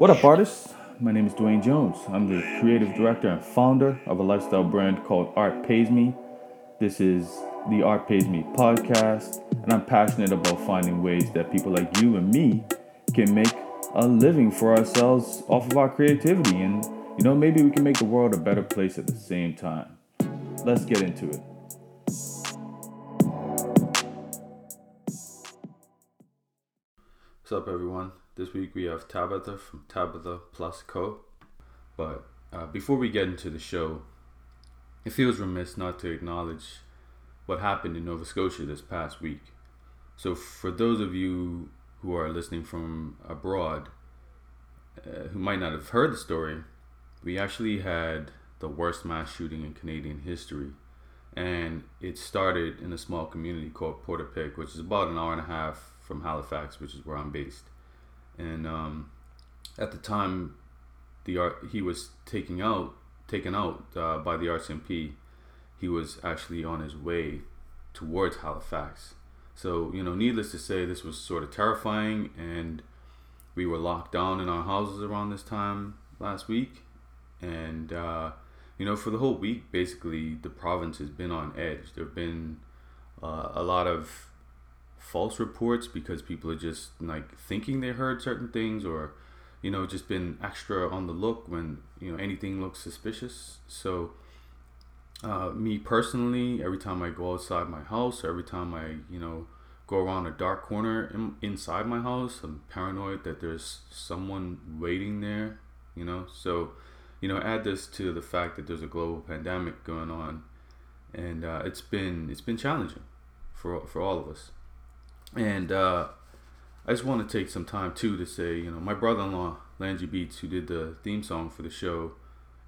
What up, artists? My name is Dwayne Jones. I'm the creative director and founder of a lifestyle brand called Art Pays Me. This is the Art Pays Me podcast, and I'm passionate about finding ways that people like you and me can make a living for ourselves off of our creativity. And, you know, maybe we can make the world a better place at the same time. Let's get into it. What's up, everyone? This week we have Tabitha from Tabitha Plus Co. But uh, before we get into the show, it feels remiss not to acknowledge what happened in Nova Scotia this past week. So, for those of you who are listening from abroad uh, who might not have heard the story, we actually had the worst mass shooting in Canadian history. And it started in a small community called Portapique, which is about an hour and a half from Halifax, which is where I'm based and um, at the time, the he was taking out taken out uh, by the RCMP. He was actually on his way towards Halifax. So you know, needless to say, this was sort of terrifying, and we were locked down in our houses around this time last week, and uh, you know, for the whole week, basically, the province has been on edge. There've been uh, a lot of false reports because people are just like thinking they heard certain things or you know just been extra on the look when you know anything looks suspicious. So uh, me personally every time i go outside my house every time i you know go around a dark corner in, inside my house i'm paranoid that there's someone waiting there you know? So you know add this to the fact that there's a global pandemic going on and uh, it's been it's been challenging for for all of us and uh, I just want to take some time too to say, you know, my brother-in-law Langy Beats, who did the theme song for the show,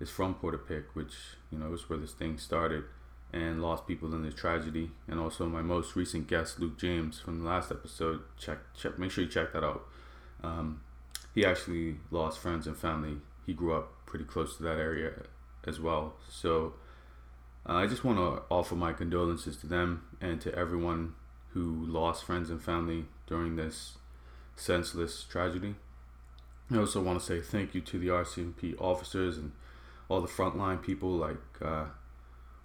is from Portapique, which you know is where this thing started, and lost people in this tragedy. And also my most recent guest, Luke James, from the last episode. Check, check, make sure you check that out. Um, he actually lost friends and family. He grew up pretty close to that area as well. So uh, I just want to offer my condolences to them and to everyone who lost friends and family during this senseless tragedy. I also want to say thank you to the RCMP officers and all the frontline people like uh,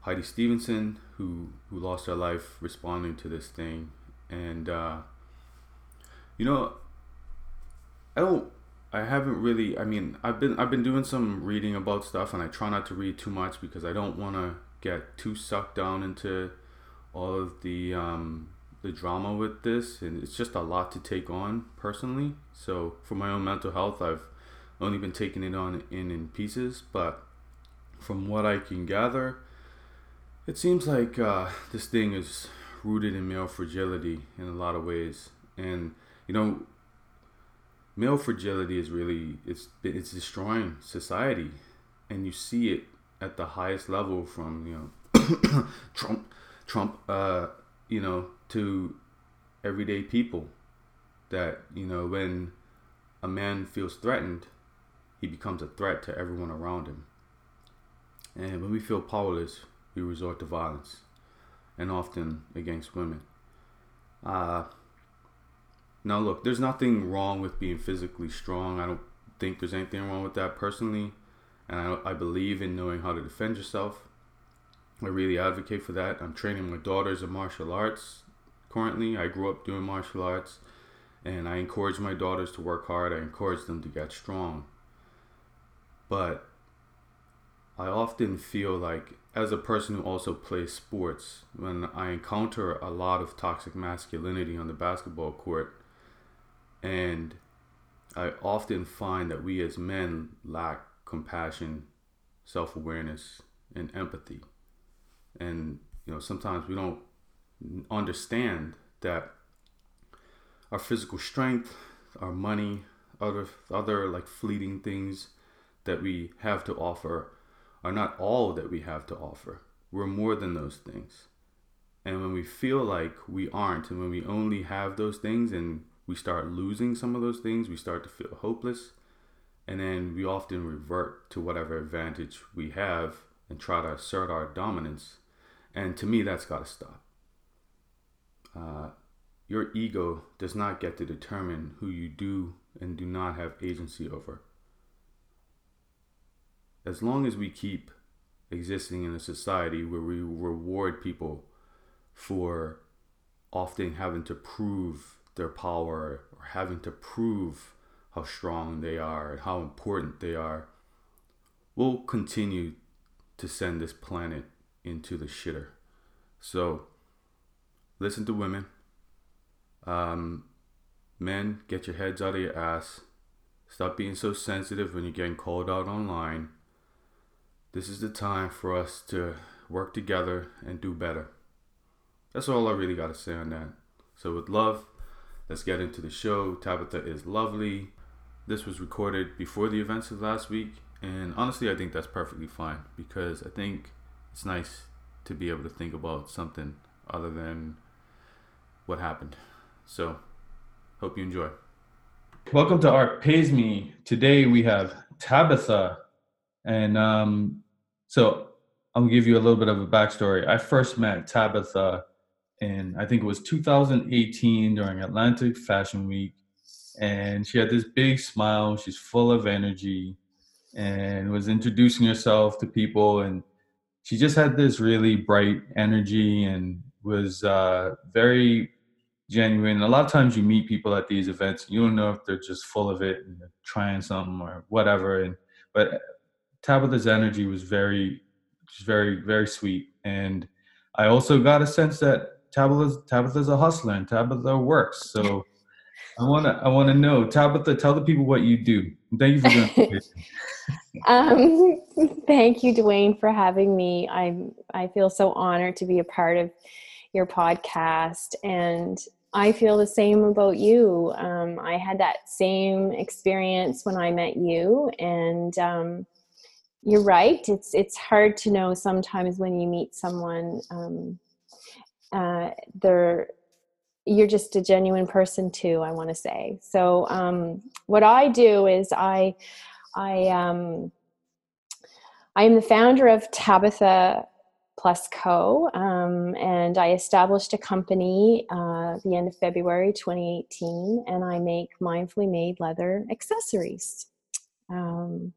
Heidi Stevenson, who who lost her life responding to this thing, and uh, you know, I don't. I haven't really. I mean, I've been I've been doing some reading about stuff, and I try not to read too much because I don't want to get too sucked down into all of the um, the drama with this, and it's just a lot to take on personally. So for my own mental health, I've only been taking it on in in pieces, but from what I can gather, it seems like uh, this thing is rooted in male fragility in a lot of ways, and you know, male fragility is really it's it's destroying society, and you see it at the highest level from you know Trump Trump uh, you know to everyday people that you know when a man feels threatened he becomes a threat to everyone around him. And when we feel powerless we resort to violence and often against women. Uh, now look there's nothing wrong with being physically strong. I don't think there's anything wrong with that personally. And I, I believe in knowing how to defend yourself. I really advocate for that. I'm training my daughters in martial arts currently. I grew up doing martial arts and I encourage my daughters to work hard. I encourage them to get strong. But I often feel like, as a person who also plays sports, when I encounter a lot of toxic masculinity on the basketball court, and I often find that we as men lack compassion, self awareness, and empathy. And, you know, sometimes we don't understand that our physical strength, our money, other other like fleeting things that we have to offer are not all that we have to offer. We're more than those things. And when we feel like we aren't, and when we only have those things and we start losing some of those things, we start to feel hopeless. And then we often revert to whatever advantage we have and try to assert our dominance. And to me, that's got to stop. Uh, your ego does not get to determine who you do and do not have agency over. as long as we keep existing in a society where we reward people for often having to prove their power or having to prove how strong they are and how important they are, we'll continue to send this planet into the shitter. So, listen to women. Um, men, get your heads out of your ass. Stop being so sensitive when you're getting called out online. This is the time for us to work together and do better. That's all I really got to say on that. So, with love, let's get into the show. Tabitha is lovely. This was recorded before the events of last week, and honestly, I think that's perfectly fine because I think it's nice to be able to think about something other than what happened. So, hope you enjoy. Welcome to Art Pays Me. Today we have Tabitha, and um, so I'll give you a little bit of a backstory. I first met Tabitha in I think it was 2018 during Atlantic Fashion Week, and she had this big smile. She's full of energy, and was introducing herself to people and she just had this really bright energy and was uh, very genuine. A lot of times you meet people at these events, you don't know if they're just full of it and trying something or whatever. And but Tabitha's energy was very, very, very sweet. And I also got a sense that Tabitha's Tabitha's a hustler and Tabitha works. So I wanna I wanna know Tabitha, tell the people what you do. Thank you for doing um, thank you, Dwayne, for having me. I'm I feel so honored to be a part of your podcast, and I feel the same about you. Um, I had that same experience when I met you, and um, you're right. It's it's hard to know sometimes when you meet someone. Um, uh, they're you're just a genuine person too i want to say so um, what i do is i I um, I am the founder of Tabitha Plus Co. Um, and I established a company uh, the end of February 2018, and I make mindfully made leather accessories. Um,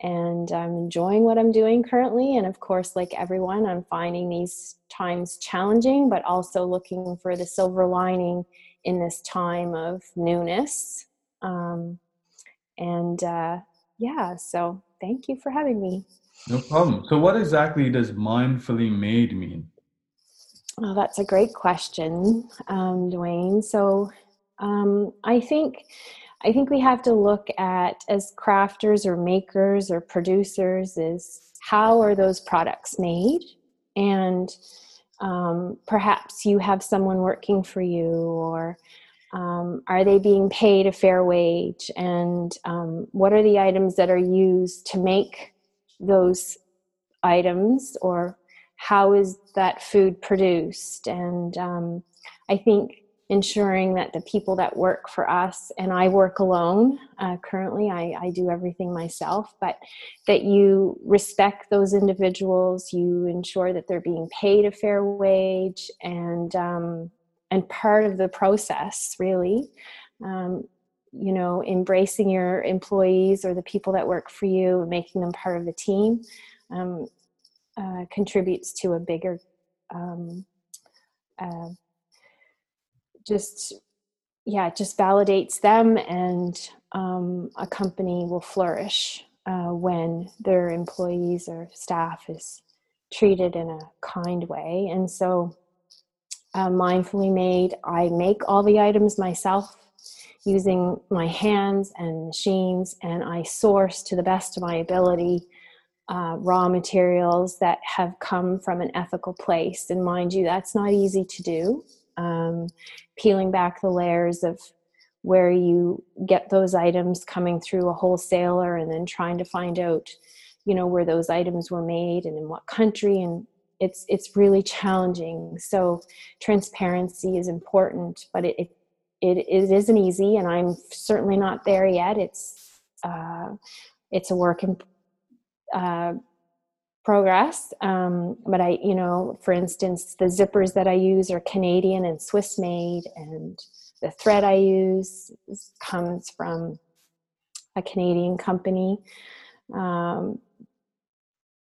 and I'm enjoying what I'm doing currently. And of course, like everyone, I'm finding these times challenging, but also looking for the silver lining in this time of newness. Um, and uh, yeah, so thank you for having me. No problem. So, what exactly does mindfully made mean? Oh, that's a great question, um, Dwayne. So, um, I think I think we have to look at as crafters or makers or producers is how are those products made, and um, perhaps you have someone working for you or um, are they being paid a fair wage and um, what are the items that are used to make those items or how is that food produced? And um, i think ensuring that the people that work for us and i work alone uh, currently I, I, do everything myself but that you respect those individuals you ensure that they're being paid a fair wage and um, and part of the process really. Um, you know embracing your employees or the people that work for you and making them part of the team um, uh, contributes to a bigger um, uh, just yeah it just validates them and um, a company will flourish uh, when their employees or staff is treated in a kind way and so uh, mindfully made. I make all the items myself using my hands and machines, and I source to the best of my ability uh, raw materials that have come from an ethical place. And mind you, that's not easy to do. Um, peeling back the layers of where you get those items coming through a wholesaler and then trying to find out you know where those items were made and in what country and it's it's really challenging so transparency is important but it, it it, it isn't easy and i'm certainly not there yet. It's uh, it's a work in uh, progress um, but i you know for instance the zippers that i use are canadian and swiss made and the thread i use comes from a canadian company. Um,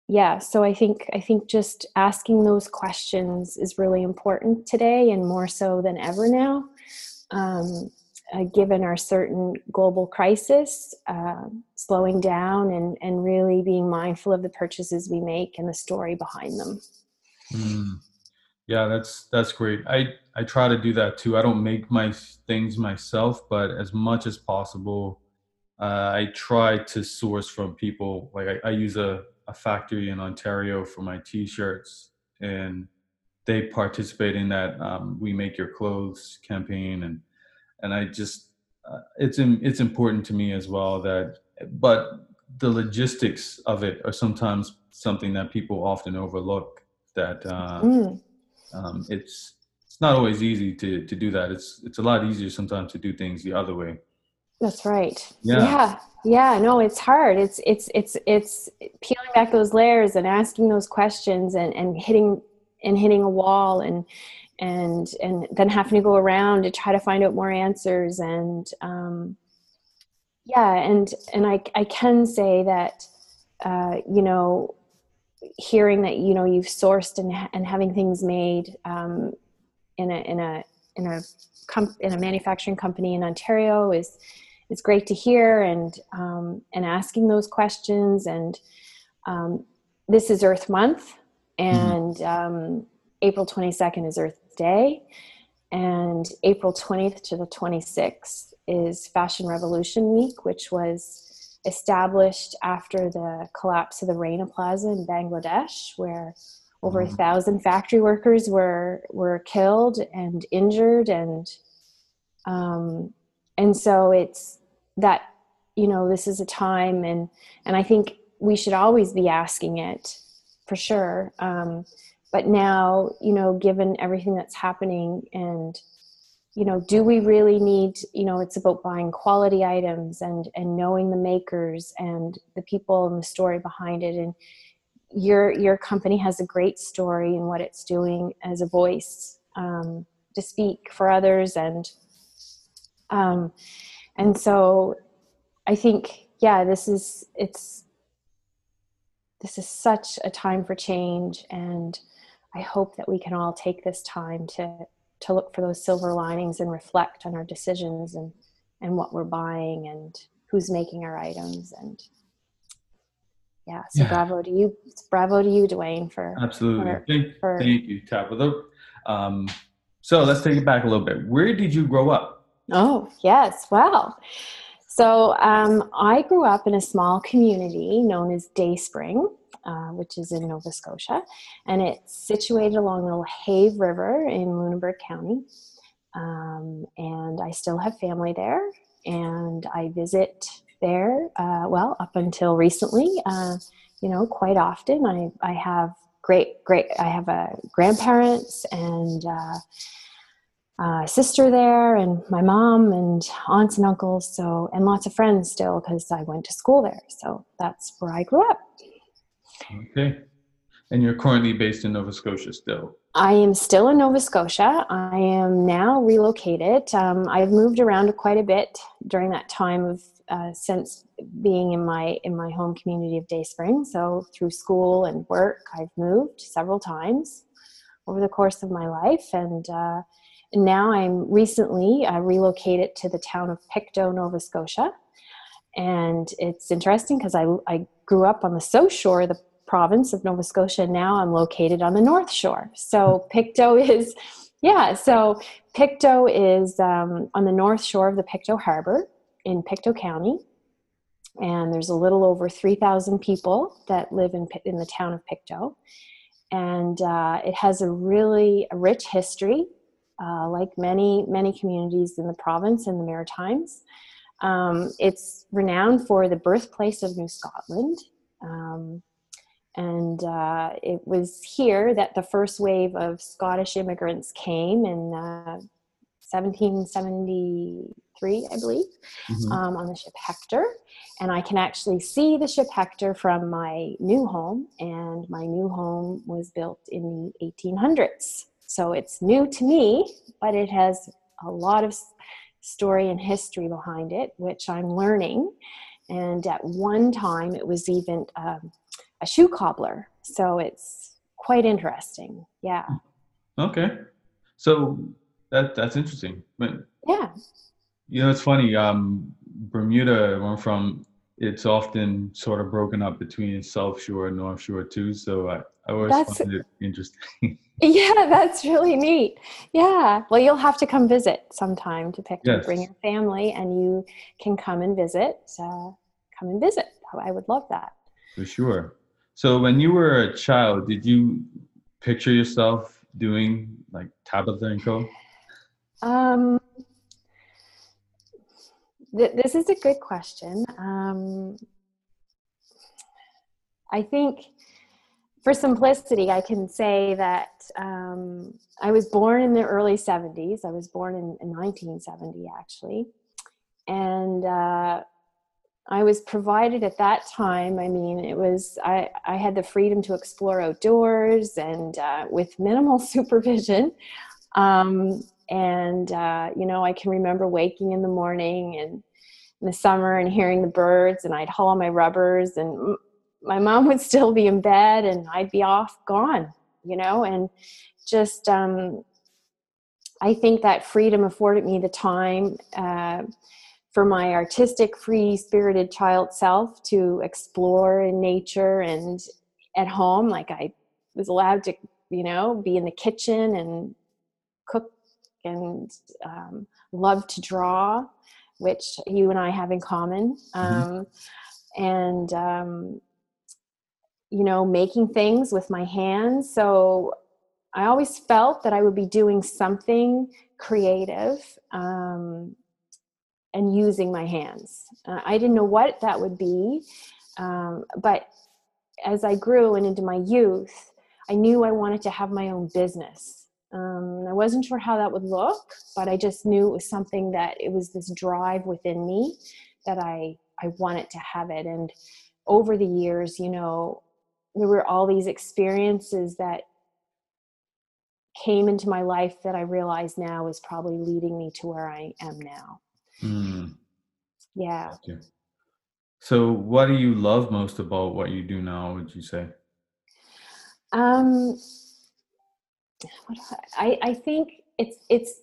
yeah so i think i think just asking those questions is really important today and more so than ever now um, uh, given our certain global crisis uh, slowing down and and really being mindful of the purchases we make and the story behind them. Mm. yeah that's that's great. I i try to do that too. I don't make my things myself but as much as possible uh, i try to source from people. Like I, I use a a factory in Ontario for my T-shirts, and they participate in that um, "We Make Your Clothes" campaign, and and I just uh, it's in, it's important to me as well that, but the logistics of it are sometimes something that people often overlook. That uh, mm. um, it's it's not always easy to to do that. It's it's a lot easier sometimes to do things the other way. That's right. Yeah. yeah yeah no it's hard it's it's it's it's peeling back those layers and asking those questions and and hitting and hitting a wall and and and then having to go around to try to find out more answers. And um yeah and and i i can say that uh you know hearing that you know you've sourced and and having things made um in a in a in a in a manufacturing company in ontario is it's great to hear and um, and asking those questions. And um, this is earth month and mm-hmm. um, april 22nd is earth day and april 20th to the 26th is fashion revolution week which was established after the collapse of the Rana Plaza in Bangladesh, where over mm-hmm. a thousand factory workers were were killed and injured, and um, and so it's that you know this is a time and and i think we should always be asking it for sure. Um, but now you know given everything that's happening and you know do we really need you know it's about buying quality items and and knowing the makers and the people and the story behind it. And your your company has a great story and what it's doing as a voice um, to speak for others and um, and so i think yeah this is it's this is such a time for change and i hope that we can all take this time to to look for those silver linings and reflect on our decisions and and what we're buying and who's making our items and yeah so yeah. bravo to you bravo to you dwayne for absolutely for, thank, for, thank you tabitha um, so let's take it back a little bit where did you grow up Oh, yes. Well, so um, I grew up in a small community known as Dayspring, uh, which is in Nova Scotia, and it's situated along the LaHave River in Lunenburg County. Um, and I still have family there, and I visit there. Uh, well, up until recently, uh, you know, quite often. I I have great great. I have uh, grandparents and uh, sister there and my mom and aunts and uncles so and lots of friends still because i went to school there. So that's where i grew up. Okay. And you're currently based in nova scotia still? I am still in nova scotia. I am now relocated. Um, i've moved around quite a bit during that time of uh, since being in my in my home community of dayspring so through school and work i've moved several times over the course of my life. And uh, now I'm recently uh, relocated to the town of Pictou, Nova Scotia. And it's interesting because I, I grew up on the south shore of the province of Nova Scotia. And now I'm located on the north shore. So Pictou is, yeah, so Pictou is um, on the north shore of the Pictou Harbor in Pictou County. And there's a little over 3,000 people that live in, in the town of Pictou. And uh, it has a really rich history uh, like many many communities in the province and the Maritimes. Um, it's renowned for the birthplace of New Scotland. Um, and uh, it was here that the first wave of Scottish immigrants came in uh, 1773, I believe, mm-hmm. um, on the ship Hector. And I can actually see the ship Hector from my new home, and my new home was built in the 1800s. So it's new to me, but it has a lot of story and history behind it, which I'm learning. And at one time, it was even um, a shoe cobbler. So it's quite interesting. Yeah. Okay. So that that's interesting. But yeah. You know, it's funny. Um, Bermuda, I'm from, it's often sort of broken up between South Shore and North Shore too. So I, I always that's, find it interesting. yeah, that's really neat. Yeah. Well, you'll have to come visit sometime to pick yes. bring your family, and you can come and visit. So come and visit. I would love that. For sure. So when you were a child, did you picture yourself doing like Tabitha and Co? Um, th- this is a good question. Um, I think for simplicity, I can say that um, I was born in the early 70s. I was born in, in 1970, actually. And uh, I was provided at that time. I mean, it was, I, I had the freedom to explore outdoors and uh, with minimal supervision. Um, and, uh, you know, I can remember waking in the morning and in the summer and hearing the birds, and I'd haul my rubbers, and my mom would still be in bed, and I'd be off gone, you know, and just, um, I think that freedom afforded me the time. Uh, for my artistic, free spirited child self to explore in nature and at home. Like I was allowed to, you know, be in the kitchen and cook and um, love to draw, which you and I have in common. Mm-hmm. Um, and, um, you know, making things with my hands. So I always felt that I would be doing something creative um, and using my hands. Uh, I didn't know what that would be, um, but as I grew and into my youth, I knew I wanted to have my own business. Um, I wasn't sure how that would look, but I just knew it was something that it was this drive within me that I I wanted to have it. And over the years, you know, there were all these experiences that came into my life that I realize now is probably leading me to where I am now. Mm. Yeah. Okay. So, what do you love most about what you do now? Would you say? Um, I, I think it's it's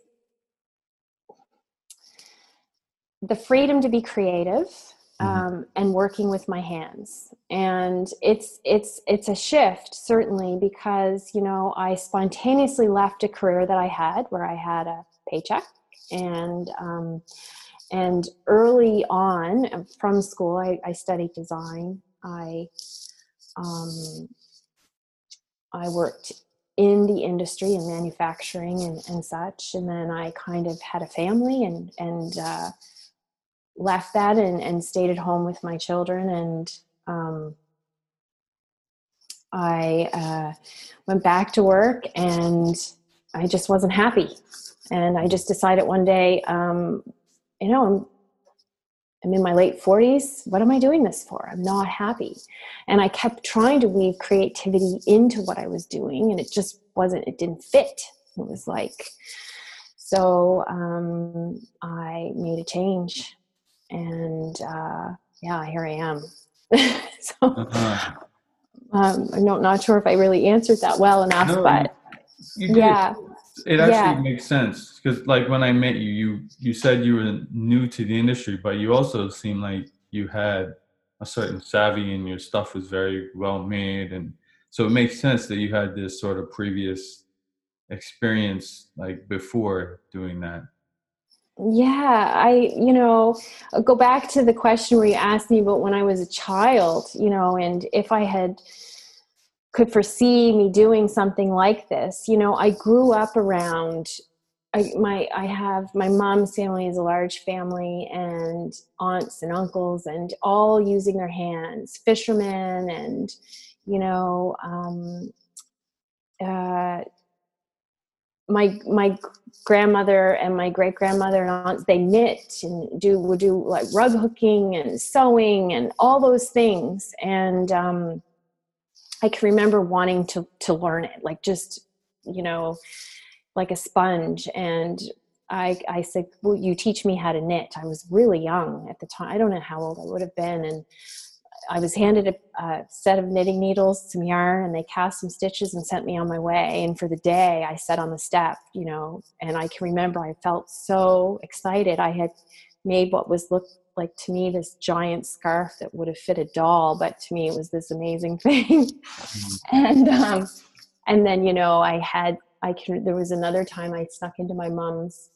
the freedom to be creative mm-hmm. um, mm-hmm. and working with my hands and it's it's it's a shift certainly because you know i spontaneously left a career that i had where i had a paycheck and um, and early on um, from school i, I studied design i um, i worked in the industry and manufacturing and, and such and then i kind of had a family and and uh, left that and, and stayed at home with my children and um, i uh, went back to work and i just wasn't happy. And i just decided one day um, you know, I'm, in my late 40s. What am I doing this for? I'm not happy. And I kept trying to weave creativity into what I was doing, and it just wasn't, it didn't fit. It was like, so um, I made a change. And uh, yeah, here I am. so uh-huh. um, I'm not, not sure if I really answered that well enough, no, but yeah it actually yeah. makes sense because like when i met you you you said you were new to the industry but you also seemed like you had a certain savvy and your stuff was very well made and so it makes sense that you had this sort of previous experience like before doing that yeah i you know go back to the question where you asked me about when i was a child you know and if i had could foresee me doing something like this. You know, I grew up around I, my I have my mom's family is a large family and aunts and uncles and all using their hands, fishermen and you know um, uh, my my grandmother and my great grandmother and aunts they knit and do would do like rug hooking and sewing and all those things and um, I can remember wanting to to learn it, like just you know, like a sponge. And I I said, "Well, you teach me how to knit." I was really young at the time. I don't know how old I would have been, and I was handed a, a, set of knitting needles, some yarn, and they cast some stitches and sent me on my way. And for the day, I sat on the step, you know, and I can remember I felt so excited. I had made what was looked like to me this giant scarf that would have fit a doll, but to me it was this amazing thing. Mm-hmm. and um, and then you know I had I can. There was another time I snuck into my mom's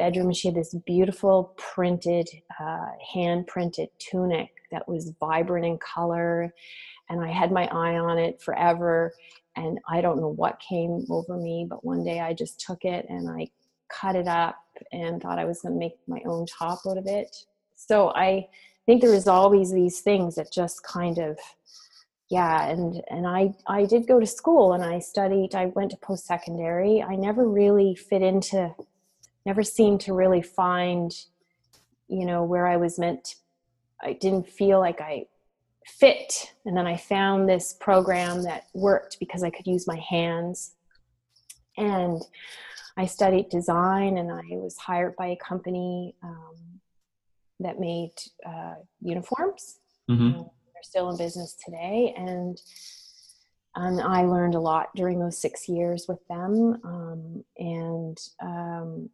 bedroom. And she had this beautiful printed, uh, hand printed tunic that was vibrant in color. And I had my eye on it forever. And I don't know what came over me, but one day I just took it and I cut it up and thought I was going to make my own top out of it. So I think there was always these things that just kind of yeah and and i i did go to school and i studied i went to post secondary i never really fit into never seemed to really find you know where i was meant to, i didn't feel like i fit. And then i found this program that worked because i could use my hands. And i studied design and i was hired by a company um, that made uh, uniforms mm-hmm. they're still in business today and and I learned a lot during those six years with them. Um, and um,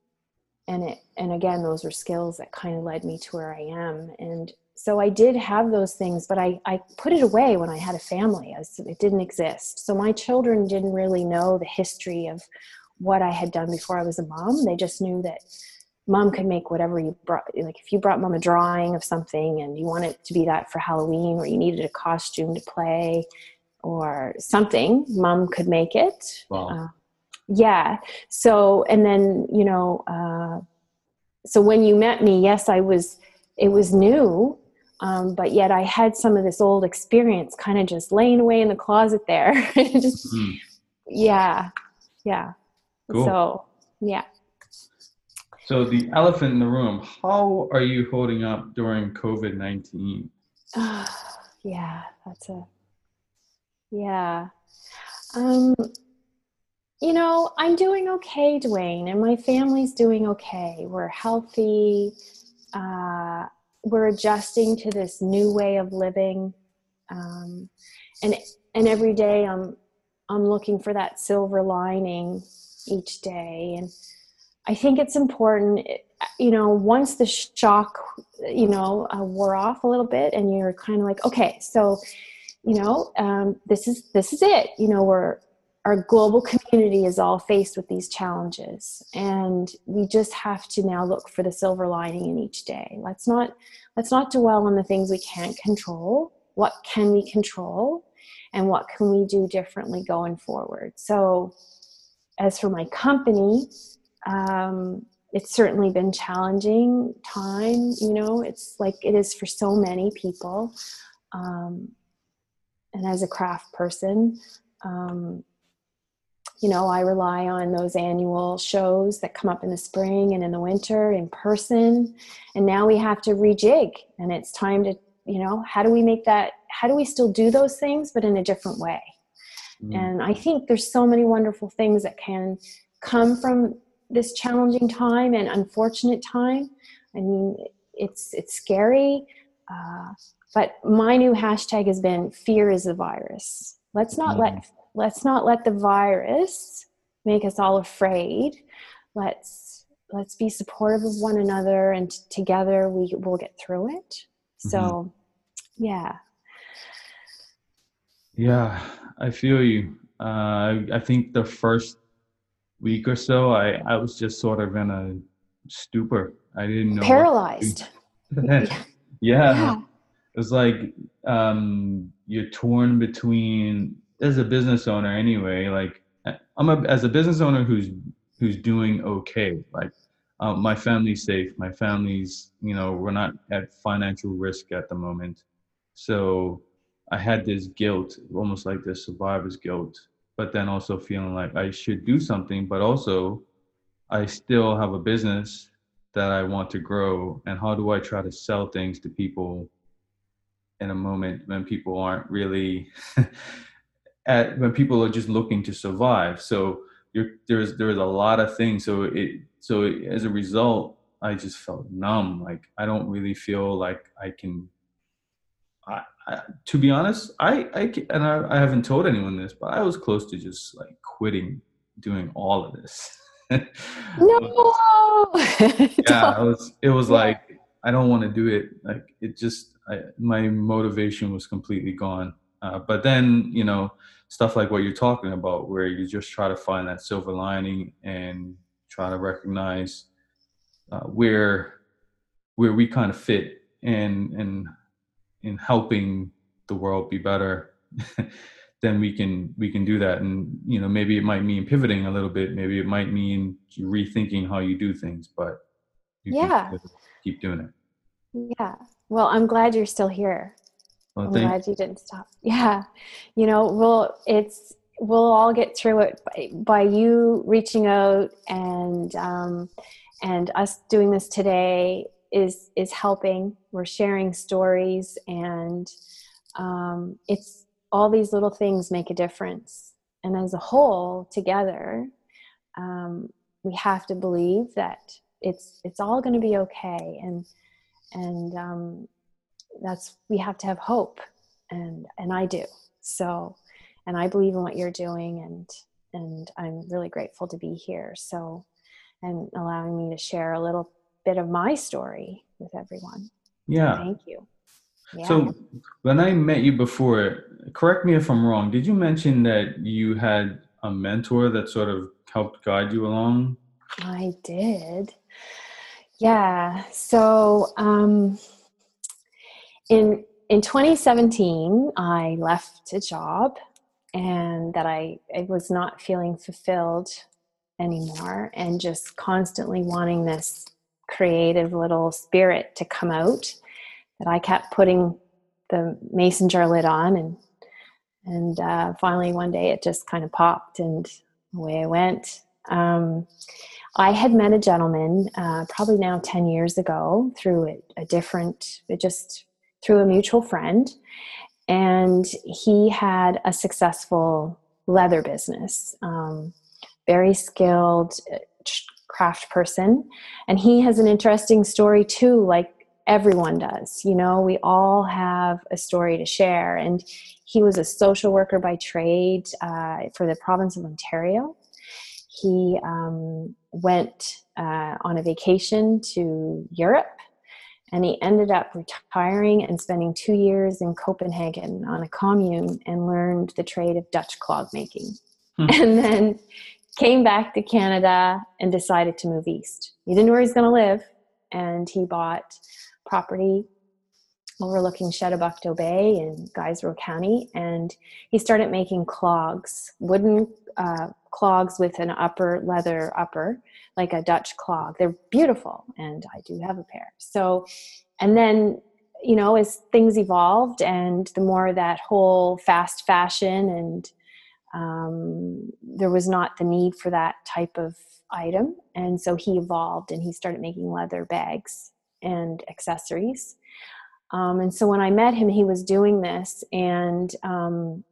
and it and again those were skills that kind of led me to where i am and so i did have those things but i i put it away when i had a family as it didn't exist so my children didn't really know the history of what i had done before i was a mom they just knew that mom could make whatever you brought like if you brought mom a drawing of something and you wanted it to be that for halloween or you needed a costume to play or something mom could make it wow. uh, yeah so and then you know uh, so when you met me yes i was it was new um, but yet i had some of this old experience kind of just laying away in the closet there just mm. yeah yeah cool. so yeah so the elephant in the room how are you holding up during covid-19 yeah that's a yeah um you know, I'm doing okay, Dwayne, and my family's doing okay. We're healthy. Uh, we're adjusting to this new way of living, um, and and every day I'm I'm looking for that silver lining each day, and I think it's important. You know, once the shock, you know, uh, wore off a little bit, and you're kind of like, okay, so, you know, um, this is this is it. You know, we're our global community is all faced with these challenges and we just have to now look for the silver lining in each day let's not let's not dwell on the things we can't control what can we control and what can we do differently going forward so as for my company um, it's certainly been challenging time you know it's like it is for so many people um, and as a craft person um, you know, I rely on those annual shows that come up in the spring and in the winter in person. And now we have to rejig, and it's time to, you know, how do we make that? How do we still do those things, but in a different way? Mm. And I think there's so many wonderful things that can come from this challenging time and unfortunate time. I mean, it's it's scary, uh, but my new hashtag has been "Fear is a virus." Let's not mm. let let's not let the virus make us all afraid let's let's be supportive of one another and t- together we will get through it mm-hmm. so yeah yeah i feel you uh, i think the first week or so i i was just sort of in a stupor. I didn't know paralyzed. yeah. yeah. it was like um you're torn between as a business owner anyway like i'm a as a business owner who's who's doing okay like um, my family's safe. My family's you know we're not at financial risk at the moment. So i had this guilt almost like this survivor's guilt but then also feeling like i should do something but also i still have a business that i want to grow and how do i try to sell things to people in a moment when people aren't really at when people are just looking to survive. So there's there's a lot of things. So it so it, as a result, I just felt numb. Like I don't really feel like I can I, I, to be honest, I, I and I, I haven't told anyone this, but I was close to just like quitting doing all of this. no. yeah, it was. It was like I don't want to do it. Like it just, I, my motivation was completely gone. Uh, but then, you know, stuff like what you're talking about, where you just try to find that silver lining and try to recognize uh, where where we kind of fit and in in helping the world be better then we can we can do that. And you know maybe it might mean pivoting a little bit. Maybe it might mean rethinking how you do things but yeah. keep doing it. Yeah. Well i'm glad you're still here. Well, i'm glad you didn't stop. Yeah. You know well it's we'll all get through it by, by you reaching out and um, and us doing this today is is helping. We're sharing stories and um, it's all these little things make a difference. And as a whole together um, we have to believe that it's it's all going to be okay. And and um, that's we have to have hope. And and i do. So and i believe in what you're doing and and i'm really grateful to be here. So and allowing me to share a little bit of my story with everyone. Yeah. Thank you. Yeah. So when I met you before, correct me if I'm wrong, did you mention that you had a mentor that sort of helped guide you along? I did. Yeah. So um, in in 2017, I left a job and that I, I was not feeling fulfilled anymore and just constantly wanting this creative little spirit to come out that I kept putting the mason jar lid on and and uh, finally one day it just kind of popped and away I went. Um, I had met a gentleman uh, probably now 10 years ago through a, a different, just through a mutual friend. And he had a successful leather business. Um, very skilled uh, craft person. And he has an interesting story too like everyone does you know we all have a story to share. And he was a social worker by trade uh, for the province of ontario. He um, went uh, on a vacation to europe and he ended up retiring and spending two years in copenhagen on a commune and learned the trade of dutch clog making. Hmm. and then came back to Canada and decided to move east. He didn't know where he's going to live, and he bought property overlooking Chedabucto Bay in Guysborough County, and he started making clogs, wooden uh, clogs with an upper leather upper, like a Dutch clog. They're beautiful, and I do have a pair. So, and then you know, as things evolved, and the more that whole fast fashion and um, there was not the need for that type of item. And so he evolved and he started making leather bags and accessories. Um, and so when I met him, he was doing this, and um,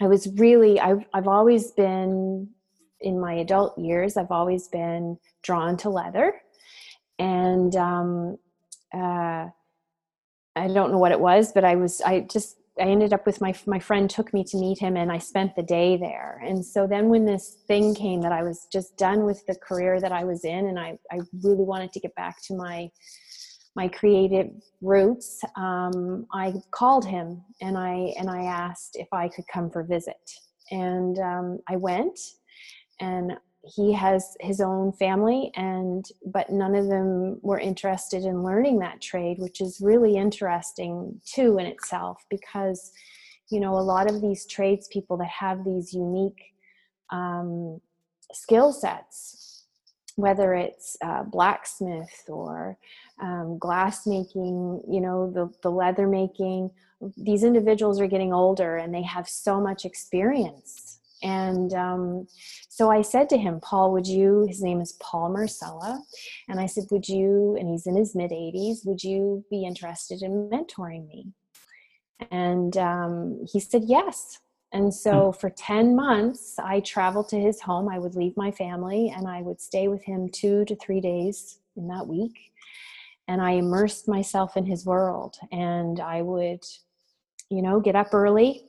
I was really, I've, I've always been, in my adult years, I've always been drawn to leather. And um, uh, I don't know what it was, but I was, I just I ended up with my my friend took me to meet him and I spent the day there. And so then when this thing came that I was just done with the career that I was in and I, I really wanted to get back to my my creative roots, um, I called him and I and I asked if I could come for visit. And um, I went and he has his own family and but none of them were interested in learning that trade which is really interesting too in itself because you know a lot of these tradespeople that have these unique um, skill sets whether it's uh, blacksmith or um, glass making you know the, the leather making these individuals are getting older and they have so much experience. And um, so I said to him, Paul, would you, his name is Paul Marcella, and I said, would you, and he's in his mid 80s, would you be interested in mentoring me? And um, he said, yes. And so hmm. for 10 months, I traveled to his home. I would leave my family and I would stay with him two to three days in that week. and I immersed myself in his world. And I would, you know, get up early.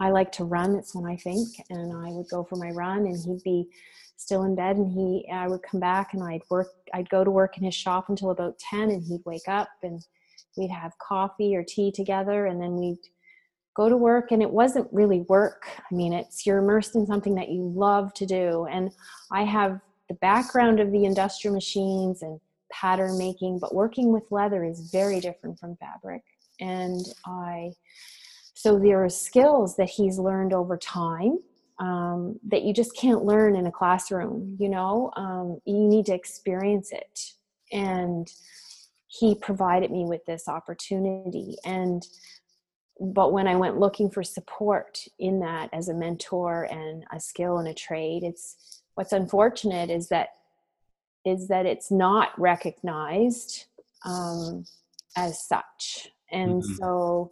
I like to run, it's when I think, and I would go for my run, and he'd be still in bed and he I would come back and I'd work I'd go to work in his shop until about 10 and he'd wake up and we'd have coffee or tea together and then we'd go to work and it wasn't really work. I mean it's you're immersed in something that you love to do and i have the background of the industrial machines and pattern making but working with leather is very different from fabric and i so there are skills that he's learned over time um, that you just can't learn in a classroom you know? Um, you need to experience it. And he provided me with this opportunity. And but when i went looking for support in that as a mentor and a skill and a trade it's what's unfortunate is that is that it's not recognized um, as such. And mm-hmm. so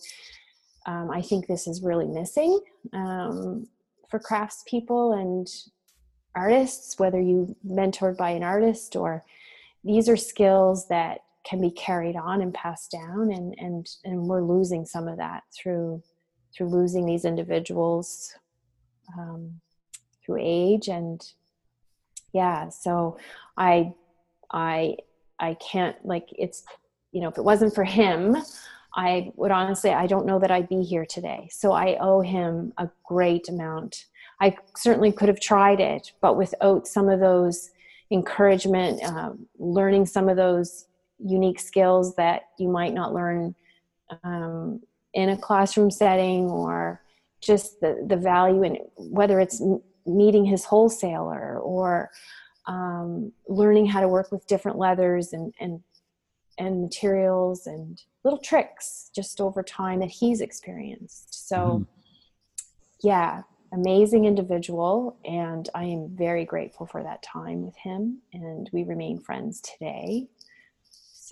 um, i think this is really missing um, for craftspeople and artists whether you mentored by an artist or these are skills that can be carried on and passed down and and and we're losing some of that through through losing these individuals um, through age and yeah so i i i can't like it's you know if it wasn't for him i would honestly i don't know that i'd be here today. So i owe him a great amount. I certainly could have tried it but without some of those encouragement um, learning some of those unique skills that you might not learn um, in a classroom setting or just the, the value in whether it's meeting his wholesaler or um, learning how to work with different leathers and, and and materials and little tricks just over time that he's experienced so mm-hmm. yeah amazing individual and i am very grateful for that time with him and we remain friends today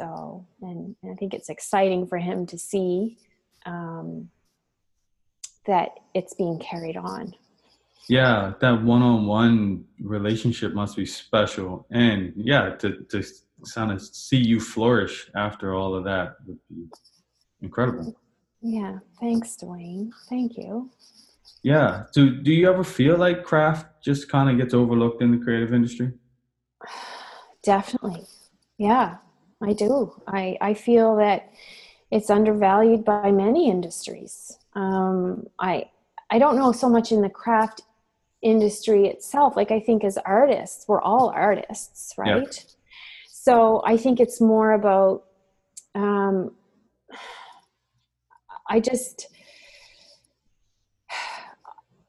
so, and, and I think it's exciting for him to see um, that it's being carried on. Yeah, that one-on-one relationship must be special, and yeah, to to kind of see you flourish after all of that would be incredible. Yeah, thanks, Dwayne. Thank you. Yeah. Do do you ever feel like craft just kind of gets overlooked in the creative industry? Definitely. Yeah. I do. I, I feel that it's undervalued by many industries. Um, I I don't know so much in the craft industry itself. Like I think as artists, we're all artists, right? So I think it's more about. Um, I just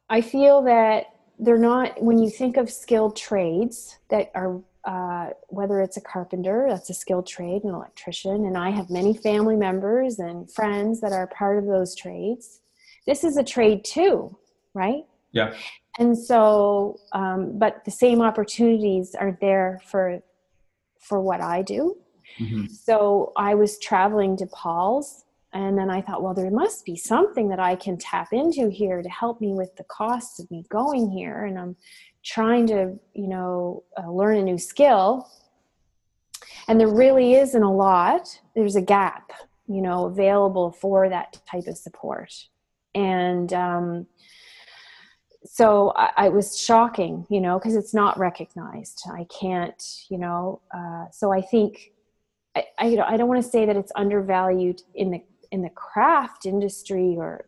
I feel that they're not when you think of skilled trades that are uh, whether it's a carpenter, that's a skilled trade, an electrician, and I have many family members and friends that are part of those trades. This is a trade too, right? Yeah. And so, um, but the same opportunities are there for for what I do. Mm-hmm. So I was traveling to Paul's, and then I thought, well, there must be something that I can tap into here to help me with the costs of me going here. And I'm trying to you know uh, learn a new skill and there really isn't a lot there's a gap you know available for that type of support and um, so I, I, was shocking you know because it's not recognized i can't you know uh, so i think I, I, I don't want to say that it's undervalued in the in the craft industry or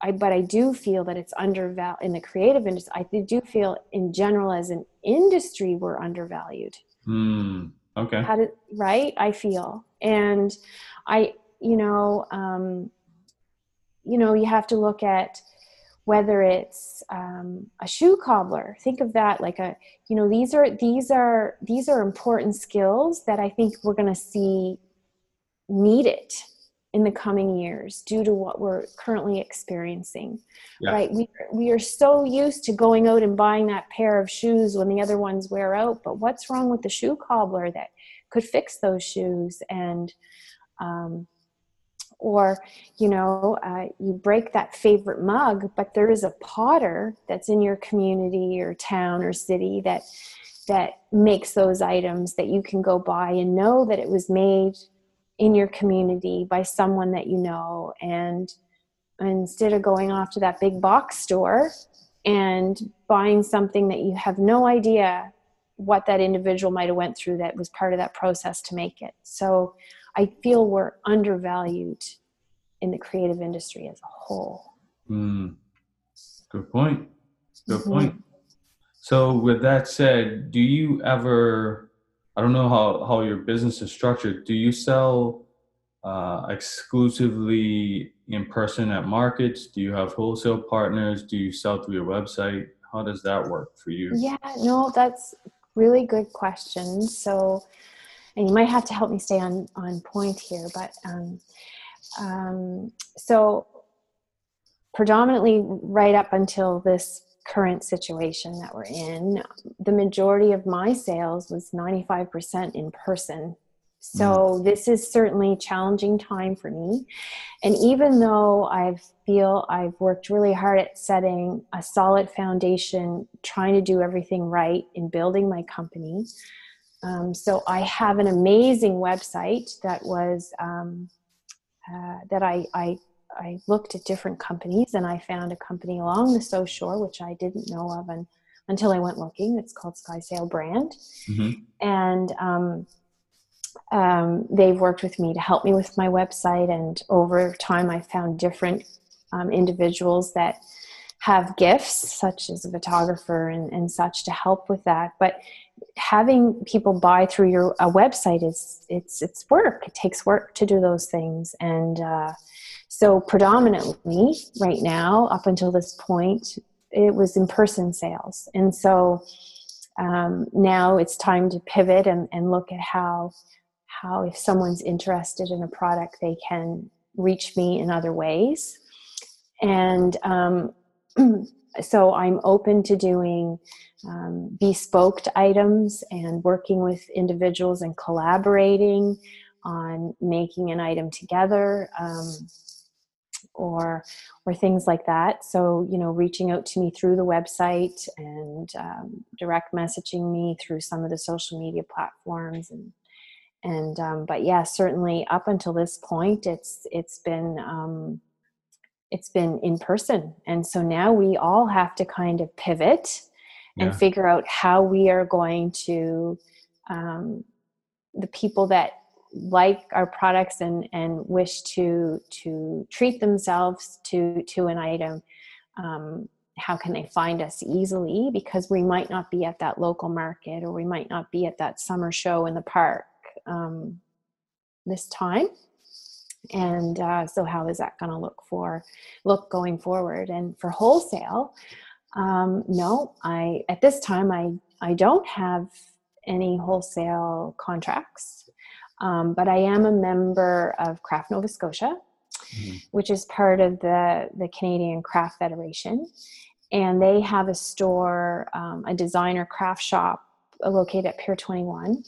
I, but I do feel that it's undervalued in the creative industry. I do feel, in general, as an industry, we're undervalued. Mm, okay. How did, right? I feel, and I, you know, um, you know, you have to look at whether it's um, a shoe cobbler. Think of that like a, you know, these are these are these are important skills that I think we're going to see needed in the coming years due to what we're currently experiencing yeah. right we, we are so used to going out and buying that pair of shoes when the other ones wear out but what's wrong with the shoe cobbler that could fix those shoes and um, or you know uh, you break that favorite mug but there is a potter that's in your community or town or city that that makes those items that you can go buy and know that it was made in your community by someone that you know. And instead of going off to that big box store and buying something that you have no idea what that individual might have went through that was part of that process to make it. So i feel we're undervalued in the creative industry as a whole mm. good point good mm-hmm. point so with that said do you ever i don't know how, how your business is structured do you sell uh, exclusively in person at markets? Do you have wholesale partners? Do you sell through your website? How does that work for you? Yeah, no, that's really good question. So, and you might have to help me stay on on point here, but um, um, so predominantly right up until this current situation that we're in, the majority of my sales was 95% in person so mm. this is certainly challenging time for me. And even though I feel I've worked really hard at setting a solid foundation, trying to do everything right in building my company. Um, so I have an amazing website that was um, uh, that I, I I looked at different companies and I found a company along the South Shore which I didn't know of and, until I went looking. It's called Sky Sail Brand, mm-hmm. and um, um, they've worked with me to help me with my website and over time i found different um, individuals that have gifts such as a photographer and, and such to help with that but having people buy through your a website is it's it's work. It takes work to do those things. And uh, so predominantly right now up until this point it was in person sales. And so um, now it's time to pivot and, and look at how how if someone's interested in a product they can reach me in other ways. And um, so i'm open to doing um, bespoke items and working with individuals and collaborating on making an item together um, or or things like that. So you know reaching out to me through the website and um, direct messaging me through some of the social media platforms and and um, but yeah certainly up until this point it's it's been um, it's been in person. And so now we all have to kind of pivot and yeah. figure out how we are going to um, the people that like our products and and wish to to treat themselves to to an item um, how can they find us easily? Because we might not be at that local market or we might not be at that summer show in the park um, this time and uh, so how is that going to look for look going forward and for wholesale um, no i at this time i i don't have any wholesale contracts um, but i am a member of craft nova scotia mm-hmm. which is part of the the canadian craft federation and they have a store um, a designer craft shop located at pier 21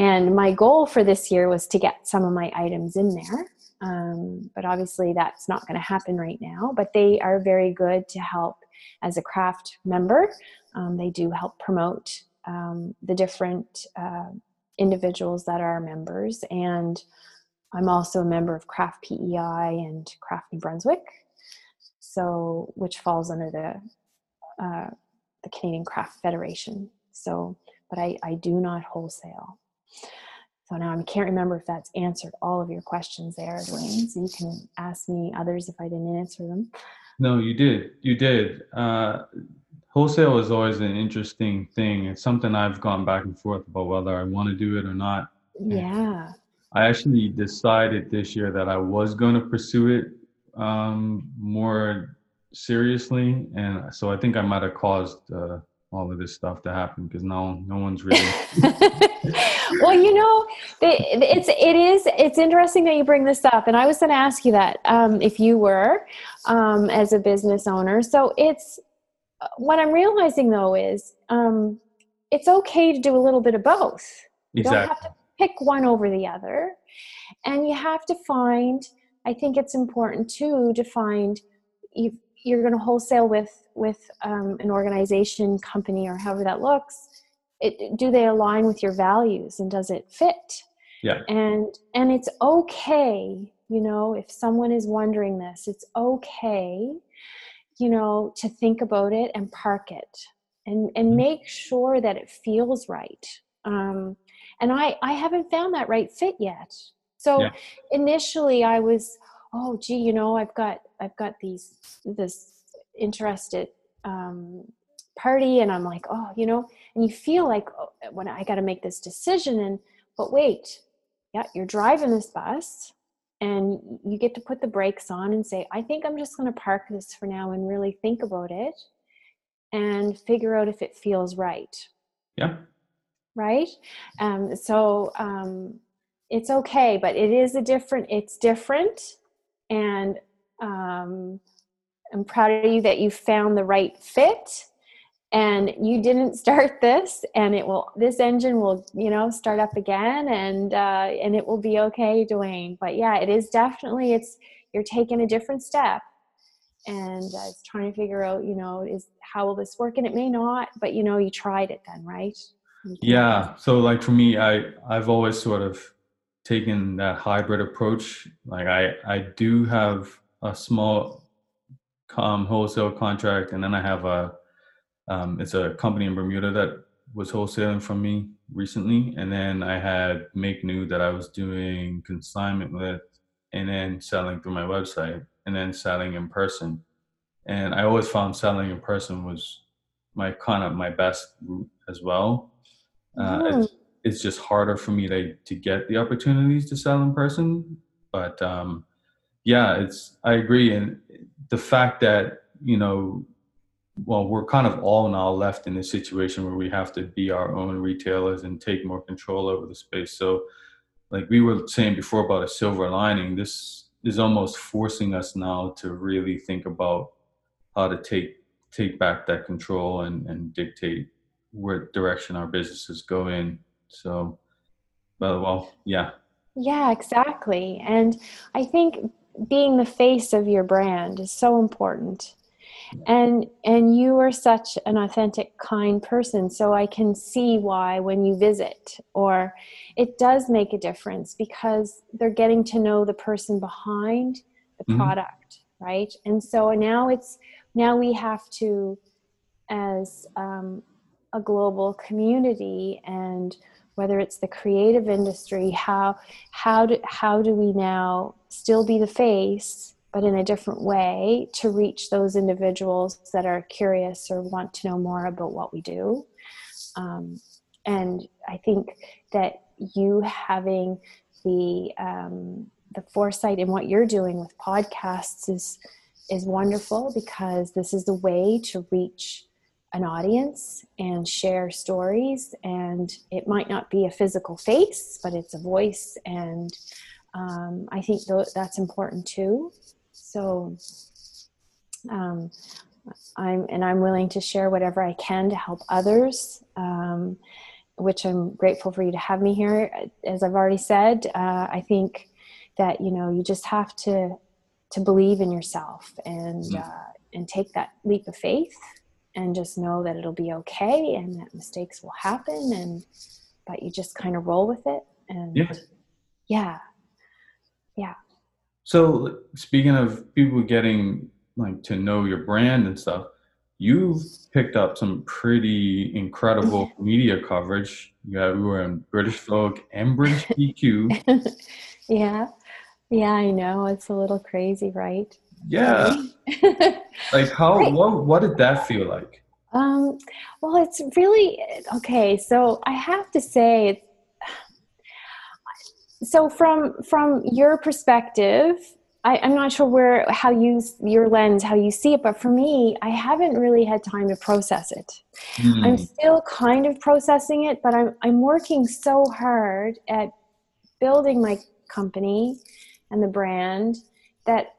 and my goal for this year was to get some of my items in there. Um, but obviously, that's not going to happen right now. But they are very good to help as a craft member. Um, they do help promote um, the different uh, individuals that are members. And I'm also a member of Craft PEI and Craft New Brunswick, so which falls under the uh, the Canadian Craft Federation. So, but I, I do not wholesale. So now I can't remember if that's answered all of your questions there, Dwayne. So you can ask me others if I didn't answer them. No, you did. You did. Uh, wholesale is always an interesting thing. It's something I've gone back and forth about whether I want to do it or not. Yeah. I actually decided this year that I was going to pursue it um, more seriously, and so I think I might have caused uh, all of this stuff to happen because no no one's really well you know it's it is it's interesting that you bring this up and i was going to ask you that um, if you were um, as a business owner so it's what i'm realizing though is um, it's okay to do a little bit of both exactly. you don't have to pick one over the other and you have to find i think it's important too to find you you're going to wholesale with with um, an organization company or however that looks it, do they align with your values and does it fit yeah and and it's okay you know if someone is wondering this it's okay you know to think about it and park it and and mm-hmm. make sure that it feels right um and i i haven't found that right fit yet so yeah. initially i was oh gee you know i've got i've got these this interested um party and i'm like oh you know? And you feel like oh, when i got to make this decision and but wait yeah you're driving this bus and you get to put the brakes on and say i think i'm just going to park this for now and really think about it and figure out if it feels right. Yeah. Right? Um, so um, it's okay but it is a different it's different and um, i'm proud of you that you found the right fit and you didn't start this and it will this engine will you know start up again and uh, and it will be okay dwayne. But yeah it is definitely it's you're taking a different step. And uh, it's trying to figure out you know is how will this work? And it may not but you know you tried it then right? Yeah. So like for me i i've always sort of taken that hybrid approach. Like i i do have a small um, wholesale contract and then i have a um, it's a company in Bermuda that was wholesaling from me recently, and then I had Make New that I was doing consignment with, and then selling through my website, and then selling in person. And I always found selling in person was my kind of my best route as well. Uh, it's, mm. it's, just harder for me to to get the opportunities to sell in person, but um, yeah, it's I agree, and the fact that you know well, we're kind of all now left in this situation where we have to be our own retailers and take more control over the space. So, like we were saying before about a silver lining, this is almost forcing us now to really think about how to take take back that control and, and dictate where direction our businesses go in. So, well, well, yeah. Yeah, exactly. And I think being the face of your brand is so important and and you are such an authentic kind person so i can see why when you visit or it does make a difference because they're getting to know the person behind the mm-hmm. product right and so now it's now we have to as um, a global community and whether it's the creative industry how how do how do we now still be the face but in a different way to reach those individuals that are curious or want to know more about what we do. Um, and I think that you having the um, the foresight in what you're doing with podcasts is is wonderful because this is the way to reach an audience and share stories. And it might not be a physical face but it's a voice. And um, i think th- that's important too so um, I'm and I'm willing to share whatever I can to help others. Um, which I'm grateful for you to have me here. As I've already said, uh, I think that you know you just have to to believe in yourself and mm. uh, and take that leap of faith and just know that it'll be okay and that mistakes will happen and but you just kind of roll with it and yeah yeah yeah so speaking of people getting like to know your brand and stuff, you've picked up some pretty incredible media coverage. You, got, you were in British Vogue and British GQ. yeah, yeah, I know it's a little crazy, right? Yeah. like how? Right. What? What did that feel like? Um. Well, it's really okay. So I have to say, so from from your perspective I, am not sure where how you your lens how you see it but for me i haven't really had time to process it mm. i'm still kind of processing it but i'm i'm working so hard at building my company and the brand that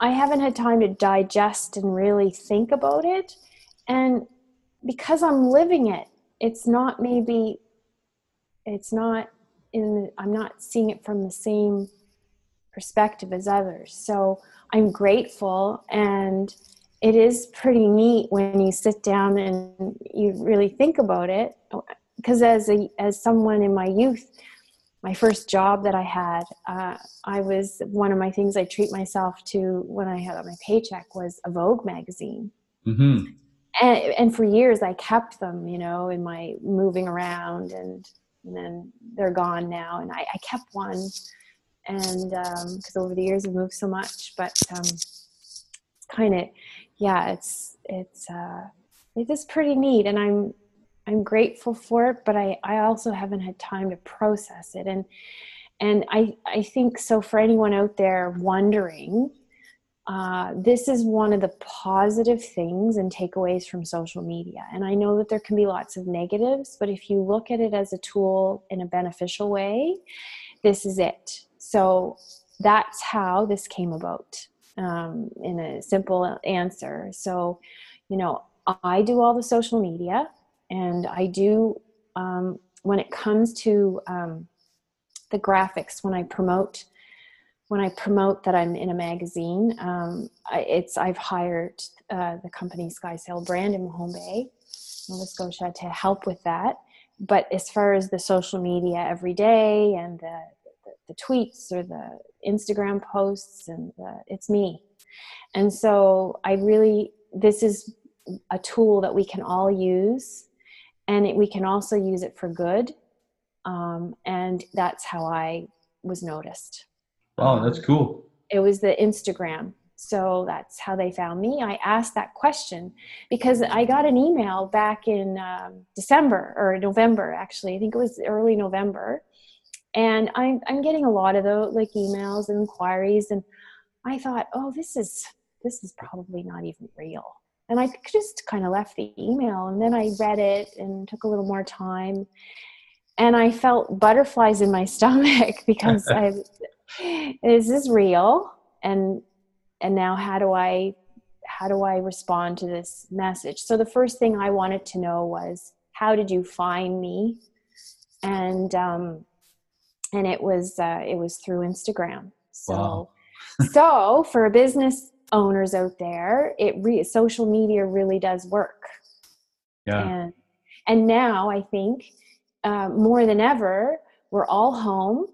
i haven't had time to digest and really think about it and because i'm living it it's not maybe it's not in i'm not seeing it from the same perspective as others. So i'm grateful and it is pretty neat when you sit down and you really think about it. Because as a as someone in my youth my first job that i had uh, i was one of my things i treat myself to when i had my paycheck was a vogue magazine. Mm-hmm. and, and for years i kept them you know in my moving around and, and then they're gone now. And i, I kept one and because um, over the years i've moved so much but um, kind of yeah it's it's uh it is pretty neat and i'm i'm grateful for it but i i also haven't had time to process it. And and i i think so for anyone out there wondering uh, this is one of the positive things and takeaways from social media. And I know that there can be lots of negatives, but if you look at it as a tool in a beneficial way, this is it. So that's how this came about um, in a simple answer. So, you know, I do all the social media, and I do um, when it comes to um, the graphics when I promote when I promote that I'm in a magazine. Um, it's I've hired uh, the company Skysail brand in Mahone Bay, Nova Scotia, to help with that. But as far as the social media every day and the the tweets or the Instagram posts, and the, it's me. And so I really, this is a tool that we can all use, and it, we can also use it for good. Um, and that's how I was noticed. Oh, that's cool. It was the Instagram. So that's how they found me. I asked that question because I got an email back in um, December or November, actually. I think it was early November and I'm, I'm getting a lot of those like emails and inquiries and i thought oh this is this is probably not even real and i just kind of left the email and then i read it and took a little more time and i felt butterflies in my stomach because i is this real and and now how do i how do i respond to this message so the first thing i wanted to know was how did you find me and um, and it was uh, it was through Instagram. So, wow. so for business owners out there, it re- social media really does work. Yeah. And and now I think uh, more than ever, we're all home,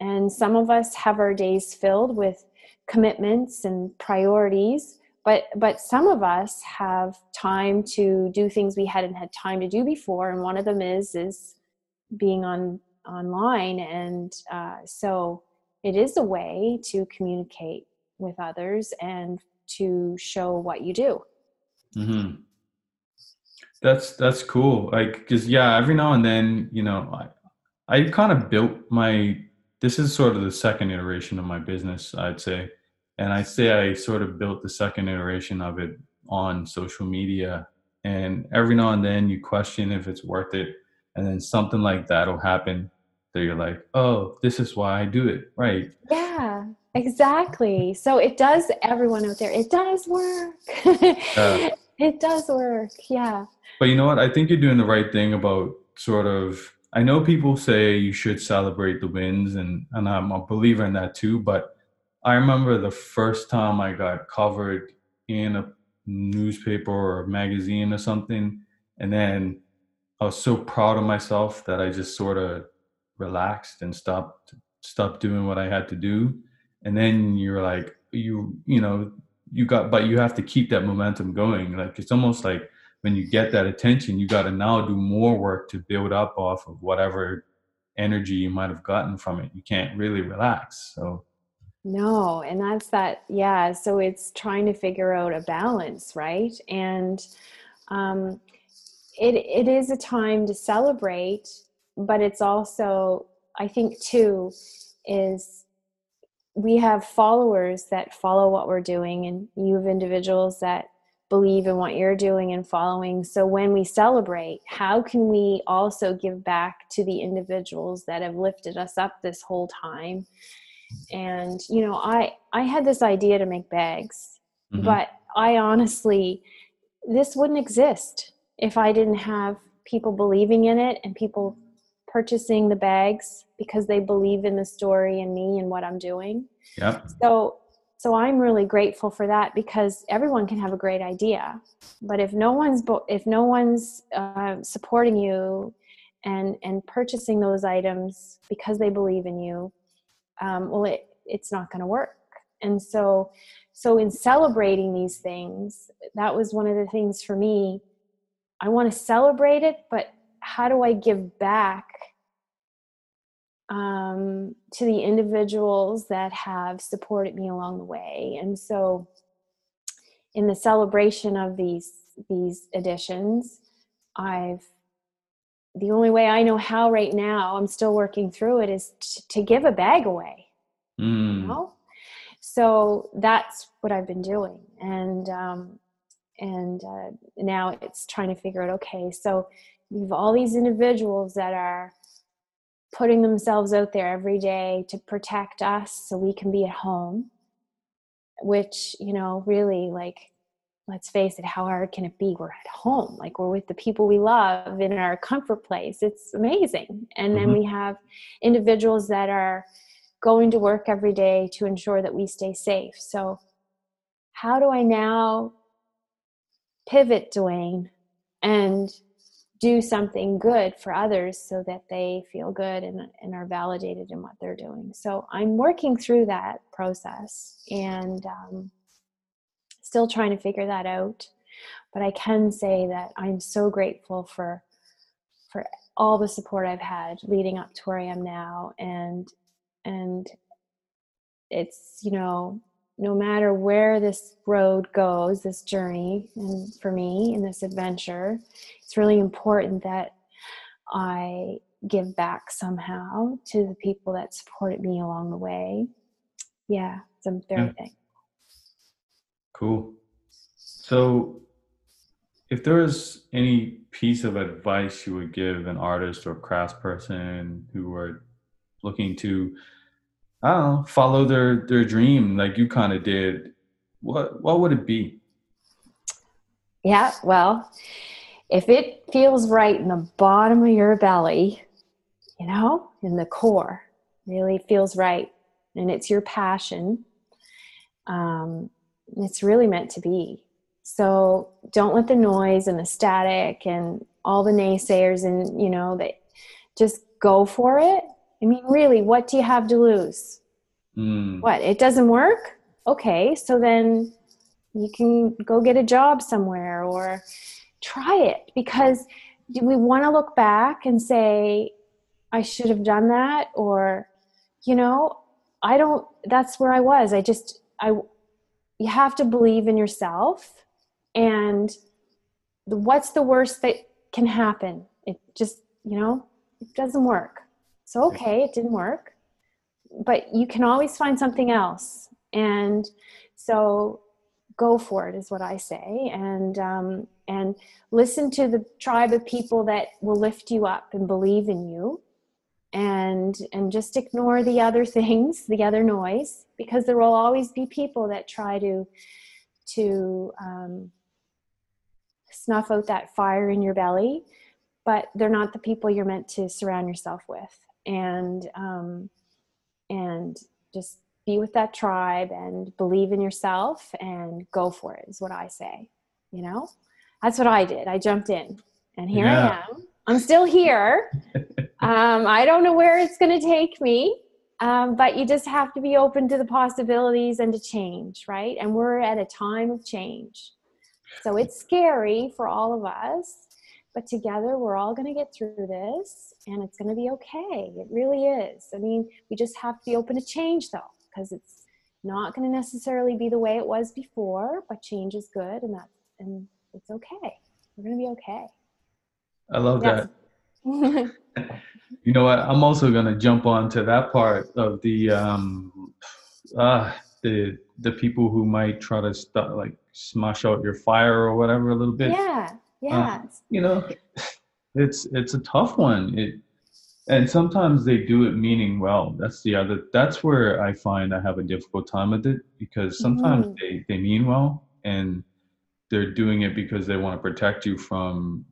and some of us have our days filled with commitments and priorities. But but some of us have time to do things we hadn't had time to do before, and one of them is is being on online and uh, so it is a way to communicate with others and to show what you do mm-hmm. that's that's cool like because yeah every now and then you know i i kind of built my this is sort of the second iteration of my business i'd say. And i say i sort of built the second iteration of it on social media. And every now and then you question if it's worth it and then something like that'll happen that you're like oh this is why i do it. Right. Yeah exactly. So it does everyone out there. It does work. Uh, it does work yeah. But you know what? I think you're doing the right thing about sort of i know people say you should celebrate the wins and and i'm a believer in that too but i remember the first time i got covered in a newspaper or a magazine or something and then I was so proud of myself that I just sort of relaxed and stopped stopped doing what I had to do. And then you're like you you know you got but you have to keep that momentum going. Like it's almost like when you get that attention, you got to now do more work to build up off of whatever energy you might have gotten from it. You can't really relax. So no, and that's that yeah, so it's trying to figure out a balance, right? And um it, it is a time to celebrate, but it's also, I think, too, is we have followers that follow what we're doing, and you have individuals that believe in what you're doing and following. So when we celebrate, how can we also give back to the individuals that have lifted us up this whole time? And you know, I I had this idea to make bags, mm-hmm. but I honestly this wouldn't exist if I didn't have people believing in it and people purchasing the bags because they believe in the story and me and what I'm doing. Yeah. So so I'm really grateful for that because everyone can have a great idea, but if no one's if no one's uh, supporting you and and purchasing those items because they believe in you um, well it it's not going to work. And so so in celebrating these things that was one of the things for me. I want to celebrate it but how do i give back um, to the individuals that have supported me along the way. And so in the celebration of these these editions i've the only way i know how right now i'm still working through it is t- to give a bag away Mm. you know? So that's what i've been doing. And um and uh, now it's trying to figure out okay so you have all these individuals that are putting themselves out there every day to protect us so we can be at home which you know really like let's face it how hard can it be? We're at home like we're with the people we love in our comfort place. It's amazing. And then Mhm. we have individuals that are going to work every day to ensure that we stay safe. So how do i now pivot dwayne and do something good for others so that they feel good and, and are validated in what they're doing. So i'm working through that process and um, still trying to figure that out. But i can say that i'm so grateful for for all the support i've had leading up to where i am now. And and it's you know no matter where this road goes this journey and for me in this adventure it's really important that i give back somehow to the people that supported me along the way yeah it's a very Yeah. thing Cool. So, if there is any piece of advice you would give an artist or craftsperson who are looking to, I don't know, follow their their dream like you kind of did, what what would it be? Yeah, well, if it feels right in the bottom of your belly, you know, in the core, really feels right, and it's your passion, um, it's really meant to be. So don't let the noise and the static and all the naysayers and, you know, that just go for it. I mean, really, what do you have to lose? Mm, What? It doesn't work? Okay, so then you can go get a job somewhere or try it because do we want to look back and say I should have done that or you know, I don't that's where I was. I just I you have to believe in yourself and what's the worst that can happen? It just, you know, it doesn't work. So okay, it didn't work. But you can always find something else. And so go for it is what i say. And um, and listen to the tribe of people that will lift you up and believe in you. And and just ignore the other things the other noise because there will always be people that try to to um, snuff out that fire in your belly. But they're not the people you're meant to surround yourself with and um, and just be with that tribe and believe in yourself and go for it is what i say you know? That's what i did. I jumped in and here Yeah. i am. I'm still here. Um, i don't know where it's going to take me um, but you just have to be open to the possibilities and to change right? And we're at a time of change. So it's scary for all of us but together we're all going to get through this and it's going to be okay it really is i mean we just have to be open to change though because it's not going to necessarily be the way it was before but change is good and that and it's okay we're going to be okay I love Yes. that. You know what? I'm also gonna jump on to that part of the um, uh, the the people who might try to st- like smash out your fire or whatever a little bit. yeah yeah You know, it's it's a tough one. It and sometimes they do it meaning well. That's the other. That's where I find I have a difficult time with it because sometimes Mhm. they they mean well and they're doing it because they want to protect you from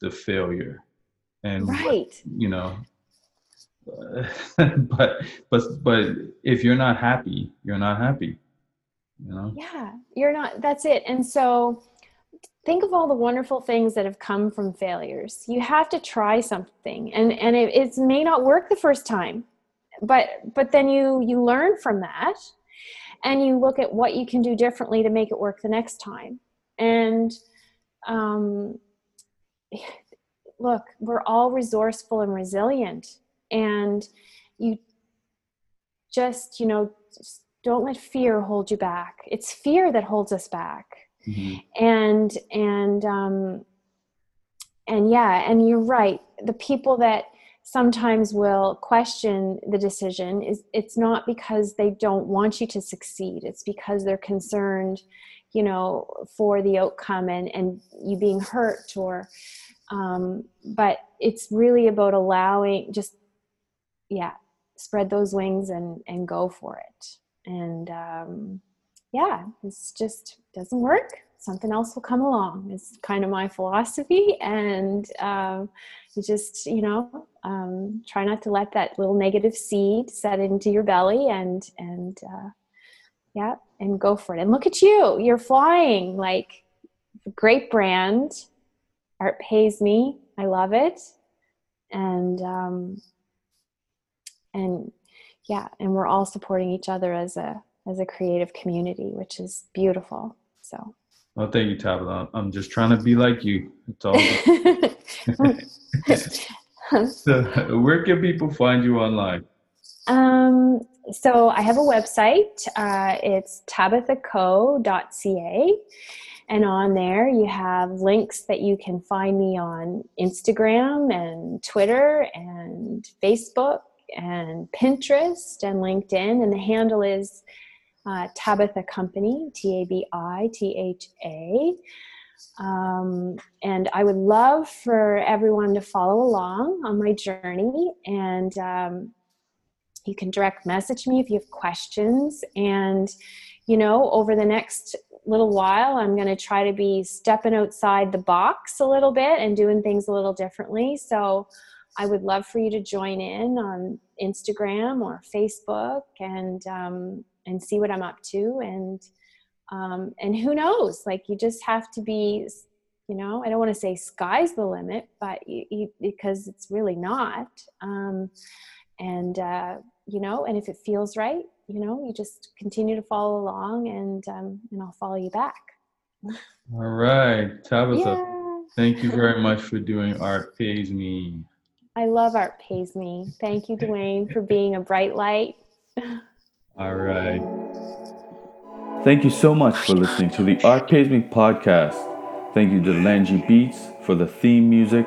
the failure and right you know but but but if you're not happy you're not happy you know yeah you're not that's it and so think of all the wonderful things that have come from failures. You have to try something and and it, may not work the first time but but then you you learn from that and you look at what you can do differently to make it work the next time. And um, look we're all resourceful and resilient and you just you know just don't let fear hold you back. It's fear that holds us back mm-hmm. and and um and yeah and you're right. The people that sometimes will question the decision is it's not because they don't want you to succeed. It's because they're concerned you know for the outcome and and you being hurt or um, but it's really about allowing just yeah spread those wings and and go for it. And um, yeah it's just doesn't work. Something else will come along is kind of my philosophy. And um, you just you know um, try not to let that little negative seed set into your belly and and uh, yeah and go for it. And look at you. You're flying. Like great brand. Art pays me. I love it. And um, and yeah and we're all supporting each other as a as a creative community which is beautiful so well, thank you, Tabitha. I'm just trying to be like you. It's all. so, where can people find you online? Um, so I have a website. Uh, it's tabithaco.ca. And on there, you have links that you can find me on Instagram and Twitter and Facebook and Pinterest and LinkedIn. And the handle is uh, Tabitha Company, T A B I T H A. Um, and I would love for everyone to follow along on my journey. And um, you can direct message me if you have questions. And, you know, over the next little while, I'm going to try to be stepping outside the box a little bit and doing things a little differently. So I would love for you to join in on Instagram or Facebook and um, and see what I'm up to. And um, and who knows? Like you just have to be you know I don't want to say sky's the limit but you, you, because it's really not. Um, and uh, you know and if it feels right you know you just continue to follow along and um, and I'll follow you back. All right. Tabitha yeah. thank you very much for doing art pays me. I love art pays me. Thank you Dwayne for being a bright light All right. Thank you so much for listening to the Art Pays Me podcast. Thank you to Langy Beats for the theme music.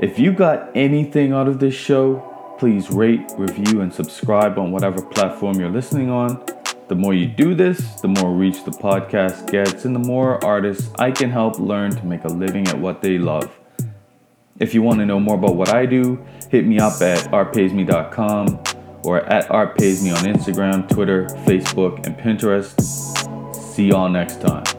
If you got anything out of this show, please rate, review, and subscribe on whatever platform you're listening on. The more you do this, the more reach the podcast gets, and the more artists I can help learn to make a living at what they love. If you want to know more about what I do, hit me up at artpaysme.com or at Art Pays Me on Instagram, Twitter, Facebook, and Pinterest. See y'all next time.